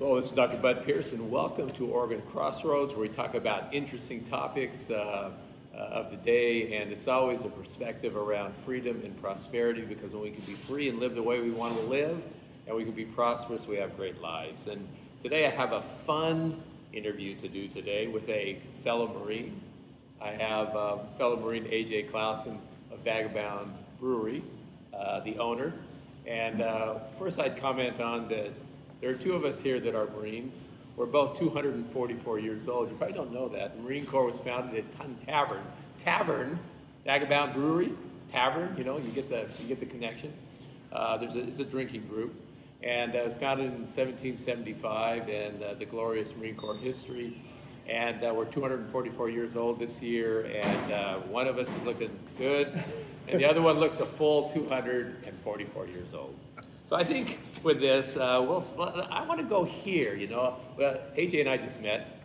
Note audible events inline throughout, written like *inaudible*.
Well, this is Dr. Bud Pearson. Welcome to Oregon Crossroads, where we talk about interesting topics uh, uh, of the day, and it's always a perspective around freedom and prosperity. Because when we can be free and live the way we want to live, and we can be prosperous, we have great lives. And today, I have a fun interview to do today with a fellow Marine. I have uh, fellow Marine AJ Clausen of Vagabond Brewery, uh, the owner. And uh, first, I'd comment on that there are two of us here that are Marines. We're both 244 years old. You probably don't know that. The Marine Corps was founded at Tun Tavern. Tavern, Vagabond Brewery, Tavern, you know, you get the, you get the connection. Uh, there's a, it's a drinking group. And uh, it was founded in 1775 and uh, the glorious Marine Corps history. And uh, we're 244 years old this year, and uh, one of us is looking good, and the other one looks a full 244 years old. So I think with this, uh, we'll, I want to go here. You know, well, AJ and I just met,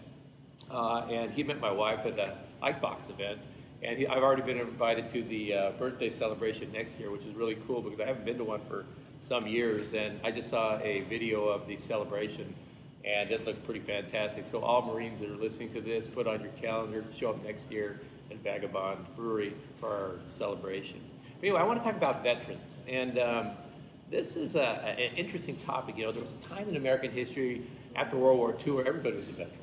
uh, and he met my wife at the Icebox event, and he, I've already been invited to the uh, birthday celebration next year, which is really cool because I haven't been to one for some years, and I just saw a video of the celebration and it looked pretty fantastic. So all Marines that are listening to this, put on your calendar, show up next year at Vagabond Brewery for our celebration. But anyway, I want to talk about veterans, and um, this is a, an interesting topic. You know, there was a time in American history after World War II where everybody was a veteran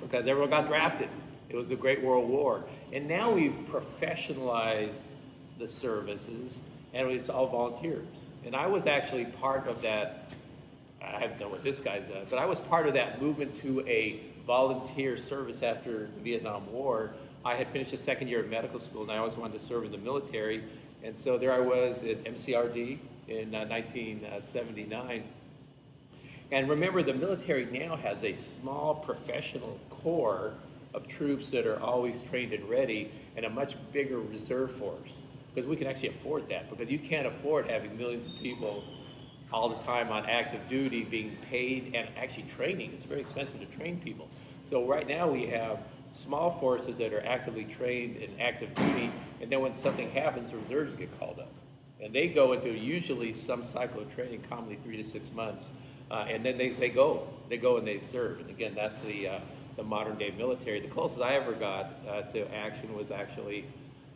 because everyone got drafted. It was a great World War, and now we've professionalized the services, and it's all volunteers. And I was actually part of that I don't know what this guy's done, but I was part of that movement to a volunteer service after the Vietnam War. I had finished a second year of medical school, and I always wanted to serve in the military. And so there I was at MCRD in uh, 1979. And remember, the military now has a small professional corps of troops that are always trained and ready, and a much bigger reserve force. Because we can actually afford that, because you can't afford having millions of people all the time on active duty, being paid and actually training. It's very expensive to train people. So right now we have small forces that are actively trained and active duty, and then when something happens, the reserves get called up. And they go into usually some cycle of training, commonly three to six months, uh, and then they, they go. They go and they serve. And again, that's the, uh, the modern day military. The closest I ever got uh, to action was actually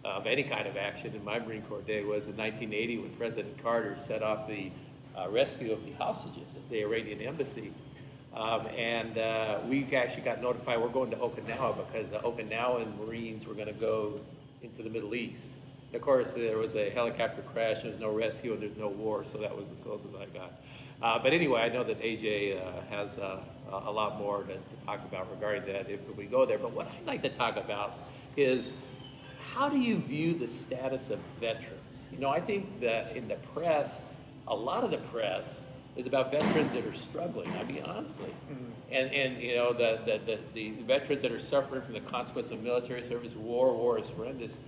uh, of any kind of action in my Marine Corps day was in 1980 when President Carter set off the uh, rescue of the hostages at the Iranian embassy. Um, and uh, we actually got notified we're going to Okinawa because the Okinawan Marines were going to go into the Middle East. Of course, there was a helicopter crash, there's no rescue, and there's no war, so that was as close as I got. Uh, but anyway, I know that AJ uh, has uh, a lot more to, to, talk about regarding that if, if we go there. But what I'd like to talk about is how do you view the status of veterans? You know, I think that in the press, a lot of the press is about veterans that are struggling. I mean, honestly, mm-hmm. and and you know the, the, the the veterans that are suffering from the consequence of military service, war, war is horrendous,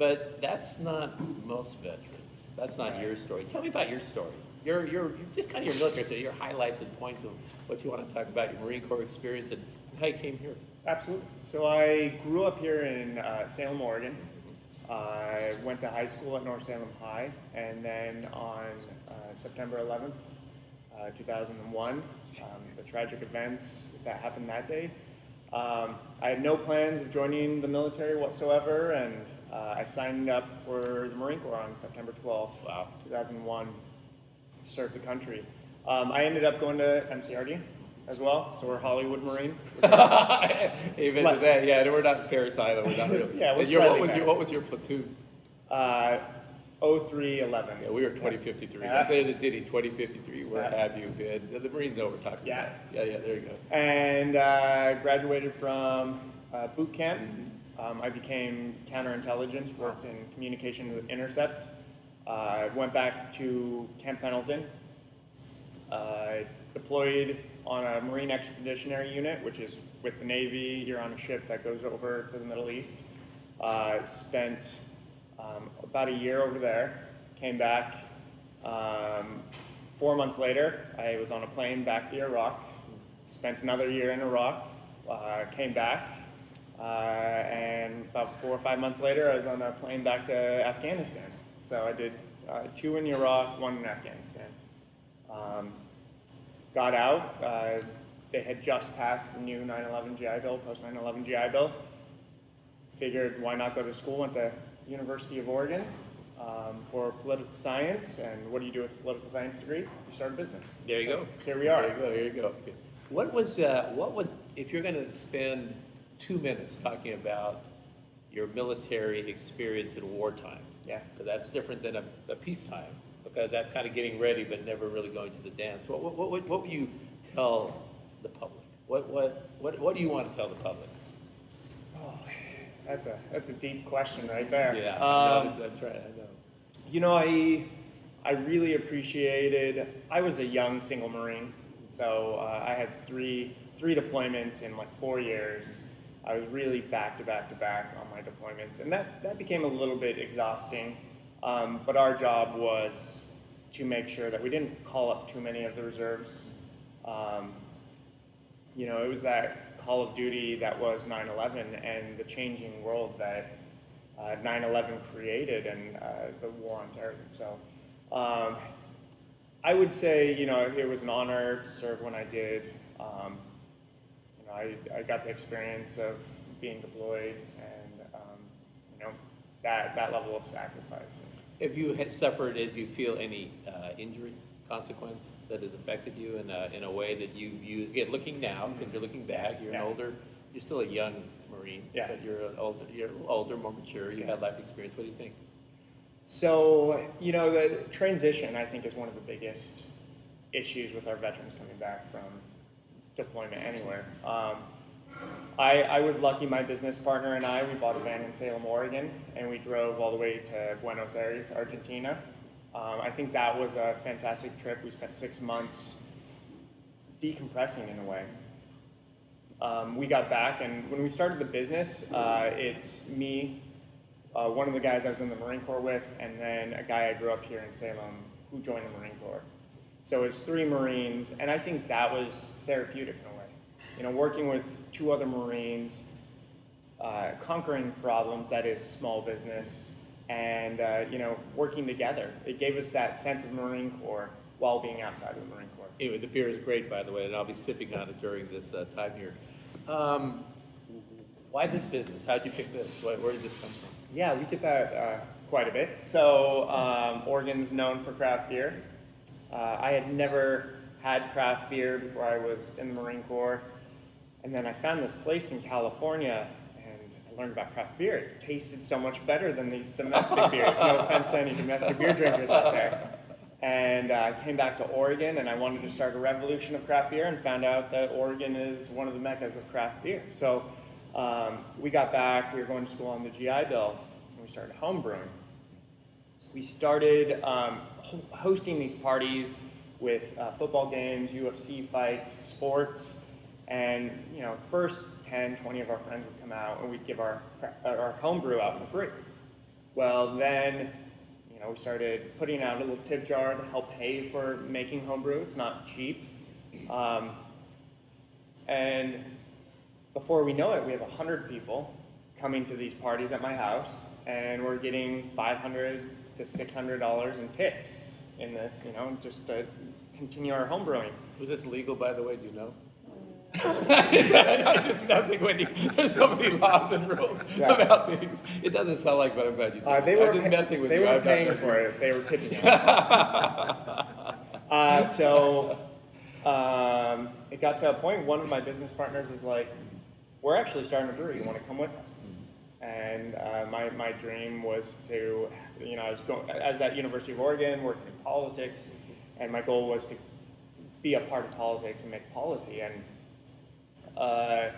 but that's not most veterans. That's not your story. Tell me about your story. Your your just kind of your military story, your highlights and points of what you want to talk about, your Marine Corps experience, and how you came here. Absolutely. So I grew up here in uh, Salem, Oregon. I went to high school at North Salem High, and then on uh, September 11th, uh, 2001, um, the tragic events that happened that day. Um, I had no plans of joining the military whatsoever, and uh, I signed up for the Marine Corps on September 12th, wow. 2001, to serve the country. Um, I ended up going to MCRD as well. So we're Hollywood Marines. *laughs* Even to that, yeah. We're not Parris Island. We're not really. *laughs* yeah. We're your, what was your What was your platoon? Uh, 0311. Yeah, we were 2053. Yeah. I say the Diddy 2053. Where yeah. have you been? The Marines know we're talking yeah. about. Yeah, yeah. There you go. And uh, graduated from uh, boot camp. Mm-hmm. Um, I became counterintelligence. Worked in communication with Intercept. Uh, went back to Camp Pendleton. Uh, deployed on a Marine Expeditionary Unit, which is with the Navy. You're on a ship that goes over to the Middle East. Uh, spent um, about a year over there. Came back. Um, four months later, I was on a plane back to Iraq. Spent another year in Iraq. Uh, came back. Uh, and about four or five months later, I was on a plane back to Afghanistan. So I did uh, two in Iraq, one in Afghanistan. Um, got out. Uh, they had just passed the new 9/11 GI Bill, post 9/11 GI Bill. Figured why not go to school? Went to University of Oregon um, for political science. And what do you do with a political science degree? You start a business. There you So go. Here we are. There you go. There you go. What was uh, what would if you're going to spend two minutes talking about your military experience in wartime? Yeah. Because that's different than a, a peacetime. Because that's kind of getting ready, but never really going to the dance. What what what, would- what would you tell the public? What what what what do you want to tell the public? That's a that's a deep question right there. Yeah. Um, no, that's right. I know. You know, I I really appreciated. I was a young single Marine, so uh, I had three three deployments in like four years. I was really back to back to back on my deployments, and that that became a little bit exhausting. Um, but our job was to make sure that we didn't call up too many of the reserves. Um, you know, it was that Call of Duty that was 9/11 and the changing world that uh, 9/11 created and uh, the war on terrorism. So, um, I would say, you know, it was an honor to serve when I did. Um, you know, I, I got the experience of being deployed and, um, you know, that, that level of sacrifice. Have you had suffered, as you feel, any uh, injury consequence that has affected you in a, in a way that you view, again, looking now, because you're looking back, you're an older, you're still a young Marine, Yeah. but you're an older, you're older, more mature, you had life experience. What do you think? So, you know, the transition, I think, is one of the biggest issues with our veterans coming back from deployment anywhere. Um, I, I was lucky, my business partner and I, we bought a van in Salem, Oregon, and we drove all the way to Buenos Aires, Argentina. Um, I think that was a fantastic trip. We spent six months decompressing in a way. Um, we got back, and when we started the business, uh, it's me, uh, one of the guys I was in the Marine Corps with, and then a guy I grew up here in Salem who joined the Marine Corps. So it's three Marines, and I think that was therapeutic in a way. You know, working with two other Marines, uh, conquering problems that is small business, and uh, you know, working together. It gave us that sense of Marine Corps while being outside of the Marine Corps. Anyway, the beer is great, by the way, and I'll be sipping on it during this uh, time here. Um, why this business? How'd you pick this? Where, where did this come from? Yeah, we get that uh, quite a bit. So, um, Oregon's known for craft beer. Uh, I had never had craft beer before I was in the Marine Corps. And then I found this place in California I learned about craft beer. It tasted so much better than these domestic beers. No offense to any domestic beer drinkers out there. And uh, I came back to Oregon and I wanted to start a revolution of craft beer and found out that Oregon is one of the meccas of craft beer. So um, we got back, we were going to school on the GI Bill, and we started homebrewing. We started um, ho- hosting these parties with uh, football games, UFC fights, sports, and you know, first 10, 20 of our friends would come out and we'd give our, our homebrew out for free. Well, then, you know, we started putting out a little tip jar to help pay for making homebrew. It's not cheap. Um, and before we know it, we have 100 people coming to these parties at my house, and we're getting 500 to $600 in tips in this, you know, just to continue our home brewing. Was this legal, by the way? Do you know? *laughs* I'm just messing with you. There's so many laws and rules Yeah. about things. It doesn't sound like, but I'm glad you did. Uh, they I'm were just pa- messing with they you. were I'm paying for it. They were tipping us. *laughs* Uh, so um, it got to a point. One of my business partners is like, "We're actually starting a brewery. You want to come with us?" And uh, my my dream was to, you know, I was going, I was at University of Oregon working in politics, and my goal was to be a part of politics and make policy. And uh,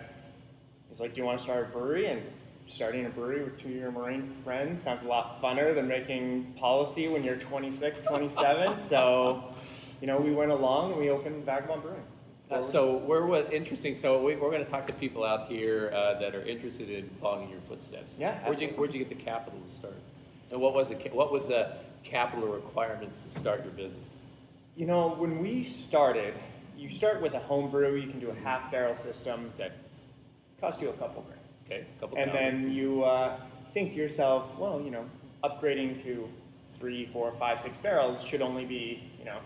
he's like, "Do you want to start a brewery?" And starting a brewery with two of your Marine friends sounds a lot funner than making policy when you're 26, 27. *laughs* so, you know, we went along and we opened Vagabond Brewing. Uh, so we're interesting. So we, we're going to talk to people out here uh, that are interested in following your footsteps. Yeah, Where'd you. Where'd you get the capital to start? And what was it? What was the capital requirements to start your business? You know, when we started, you start with a home brew. You can do a half barrel system that cost you a couple grand. Okay, a couple. And thousand. then you uh, think to yourself, well, you know, upgrading to three, four, five, six barrels should only be, you know,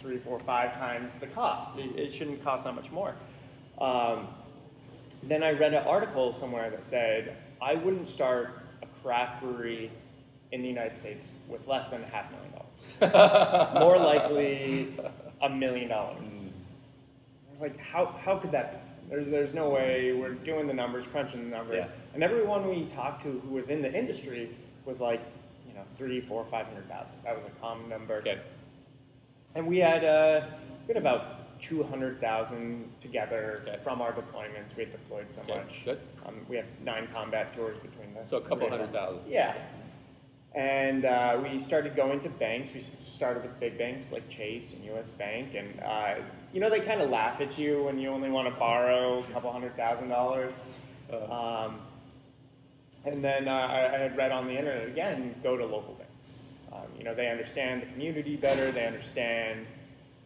three, four, five times the cost. It, it shouldn't cost that much more. Um, then I read an article somewhere that said I wouldn't start a craft brewery in the United States with less than a half million dollars. *laughs* More likely a million dollars. I was like, how, how could that be? There's, there's no way we're doing the numbers, crunching the numbers. Yeah. And everyone we talked to who was in the industry was like, you know, three, four, five hundred thousand. That was a common number. Okay. And we had, uh, we had about 200,000 together Okay. from our deployments. We had deployed so Okay, much. good. Um, we have nine combat tours between us. So a couple hundred thousand. Yeah. And uh, we started going to banks. We started with big banks like Chase and US Bank. And, uh, you know, they kind of laugh at you when you only want to borrow a couple hundred thousand dollars. Uh, Um, and then uh, I, I had read on the internet again, go to local banks. Um, you know, they understand the community better. They understand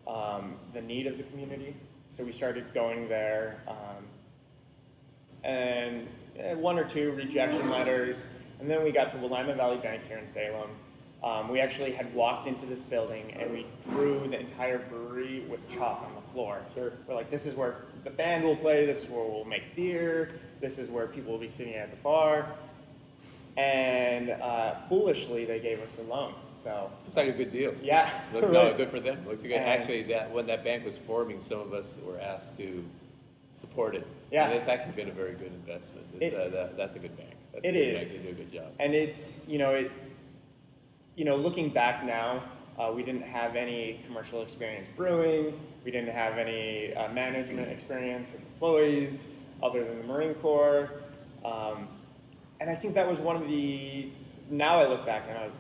um, the need of the community. So we started going there, um, and eh, one or two rejection letters, and then we got to Willamette Valley Bank here in Salem. Um, we actually had walked into this building and we drew the entire brewery with chalk on floor. Here, We're like, this is where the band will play. This is where we'll make beer. This is where people will be sitting at the bar. And uh, foolishly, they gave us a loan. So It's like a good deal. yeah, *laughs* Look, no, right. *laughs* good for them. Looks good. And- Actually, that when that bank was forming, some of us were asked to support it. Yeah. And it's actually been a very good investment. It- uh, that, that's a good bank. That's It a good is. Bank. They do a good job. and it's you know it you know looking back now uh, we didn't have any commercial experience brewing we didn't have any uh, management experience with employees other than the marine corps um, and i think that was one of the now i look back and i was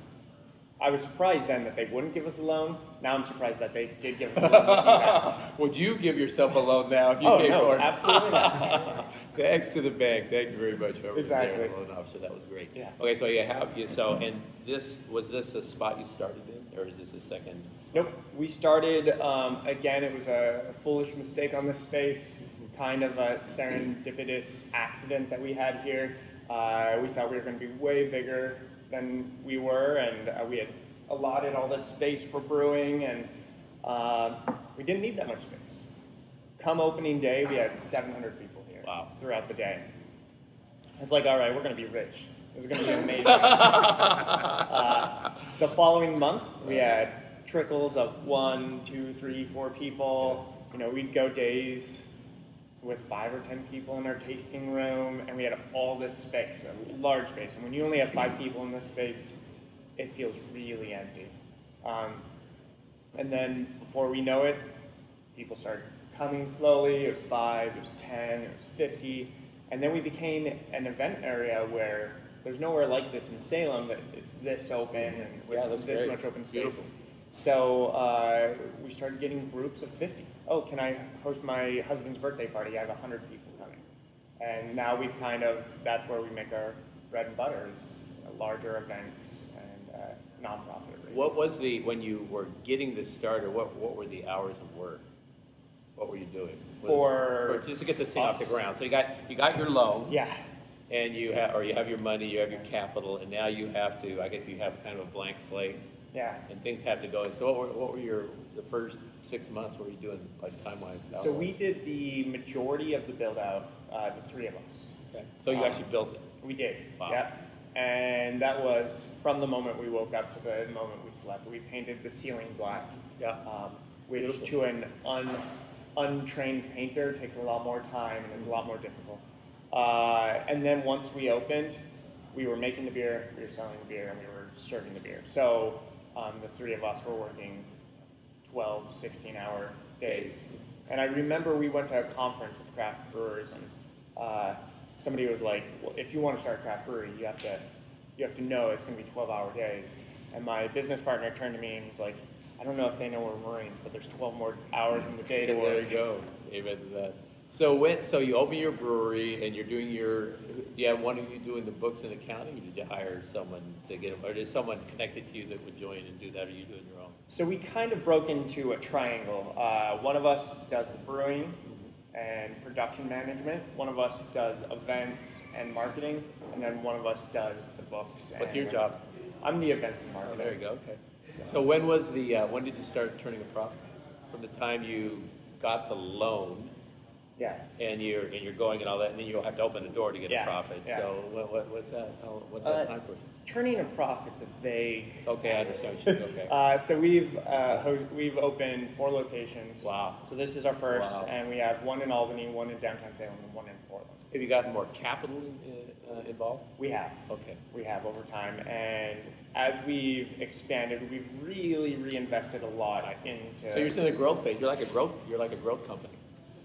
I was surprised then that they wouldn't give us a loan. Now I'm surprised that they did give us a loan. *laughs* Would you give yourself a loan now if you Oh, came no, forward? absolutely not. *laughs* Thanks to the bank. Thank you very much, whoever was there, Exactly. loan officer. That was great. Yeah. Okay, so you have you so and this was this a spot you started in, or is this a second? Nope. We started, um, again, it was a foolish mistake on this space, kind of a serendipitous accident that we had here. Uh, we thought we were going to be way bigger than we were, and uh, we had allotted all this space for brewing, and uh, we didn't need that much space. Come opening day, we had 700 people here Wow. throughout the day. It's like, all right, we're going to be rich. This is going to be *laughs* amazing. The following month, we had trickles of one, two, three, four people. You know, we'd go days with five or ten people in our tasting room, and we had all this space, a large space. And when you only have five people in this space, it feels really empty. Um, and then before we know it, people started coming slowly. It was five, it was 10, it was 50. And then we became an event area where there's nowhere like this in Salem that is this open and with Yeah, this great. much open space. Beautiful. So uh, we started getting groups of 50. Oh, can I host my husband's birthday party? I have 100 people coming. And now we've kind of, that's where we make our bread and butter is you know, larger events and uh, nonprofit raising. What was the when you were getting this started? What what were the hours of work? What were you doing? Was- For just to get this thing off the ground. So you got you got your loan. Yeah. And you have, or you have your money, you have your capital, and now you have to, I guess you have kind of a blank slate, Yeah. and things have to go. So what were, what were your, the first six months, what were you doing, like time-wise? So we did the majority of the build out, uh, the three of us. Okay. So you um, actually built it? We did. Wow. Yeah. And that was from the moment we woke up to the moment we slept. We painted the ceiling black, Yeah. um, which Beautiful. to an un, untrained painter takes a lot more time and is a lot more difficult. Uh, and then once we opened, we were making the beer, we were selling the beer, and we were serving the beer. So um, the three of us were working 12, 16 hour days. And I remember we went to a conference with craft brewers, and uh, somebody was like, "Well, if you want to start a craft brewery, you have to, you have to know it's going to be 12 hour days." And my business partner turned to me and was like, "I don't know if they know we're Marines, but there's 12 more hours in the day to work. There you go. Amen to that. So when, so you open your brewery and you're doing your, do you have one of you doing the books and accounting, or did you hire someone to get them, or is someone connected to you that would join and do that, or are you doing your own? So we kind of broke into a triangle. Uh, one of us does the brewing and production management. One of us does events and marketing, and then one of us does the books. What's your job? I'm the events and Oh, marketing. there you go, okay. So when was the, uh, when did you start turning a profit? from the time you got the loan Yeah. and you're, and you're going and all that, and then you'll have to open a door to get a Yeah, profit. yeah. So what, what, what's that, how- what's Uh, that time for? Turning a profit's a vague. Okay, I understand what you okay. *laughs* Uh, so we've uh, ho- we've opened four locations. Wow. So this is our first, Wow. and we have one in Albany, one in downtown Salem, and one in Portland. Have you gotten more capital in- uh, involved? We have. Okay. We have over time, and as we've expanded, we've really reinvested a lot into. So you're still in the growth phase, you're like a growth, you're like a growth company.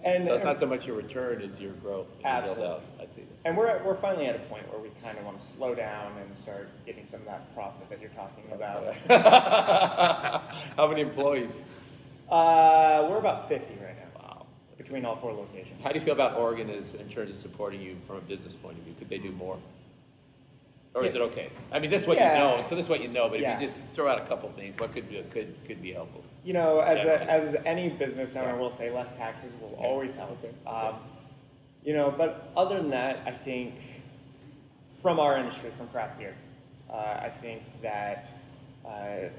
And So it's not so much your return as your growth. and build Absolutely. I see this. and we're we're finally at a point where we kind of want to slow down and start getting some of that profit that you're talking about. *laughs* How many employees? Uh, we're about 50 right now Wow. between all four locations. How do you feel about Oregon as, in terms of supporting you from a business point of view? Could they do more? Or is it okay? I mean, this is what you Yeah. know, so this is what you know, but if Yeah. you just throw out a couple things, what could, be- could, could be helpful? You know, as, a, as any business owner will say, less taxes will Okay. always help. Okay. Um, you know, but other than that, I think from our industry, from craft beer, uh, I think that uh,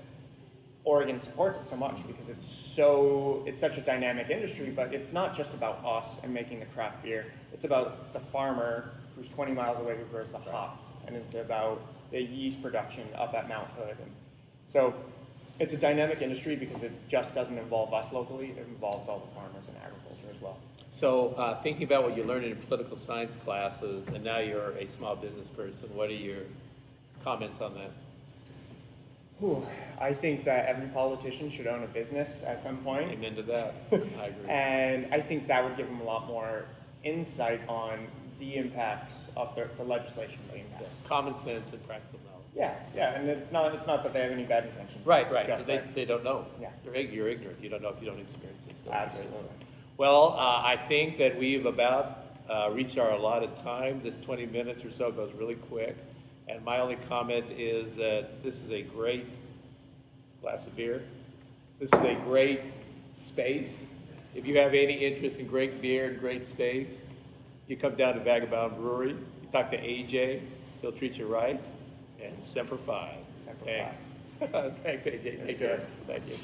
Oregon supports it so much because it's so it's such a dynamic industry. But it's not just about us and making the craft beer. It's about the farmer who's 20 miles away who grows the hops, and it's about the yeast production up at Mount Hood. And so it's a dynamic industry because it just doesn't involve us locally. It involves all the farmers and agriculture as well. So, uh, thinking about what you learned in political science classes, and now you're a small business person, what are your comments on that? Whew, I think that every politician should own a business at some point. Amen to that. *laughs* I agree. And I think that would give them a lot more insight on the impacts of the, the legislation they Yes, pass. common sense and practical knowledge. Yeah, yeah, and it's not it's not that they have any bad intentions. Right, it's right. just They, that- they don't know. Yeah. You're, you're ignorant. You don't know if you don't experience it. So absolutely. Well, uh, I think that we've about uh, reached our allotted time. This 20 minutes or so goes really quick. And my only comment is that this is a great glass of beer. This is a great space. If you have any interest in great beer and great space, you come down to Vagabond Brewery. You talk to AJ. He'll treat you right. And Semper Fi. Semper Fi. Thanks. *laughs* Thanks, AJ. Take care. Thank you.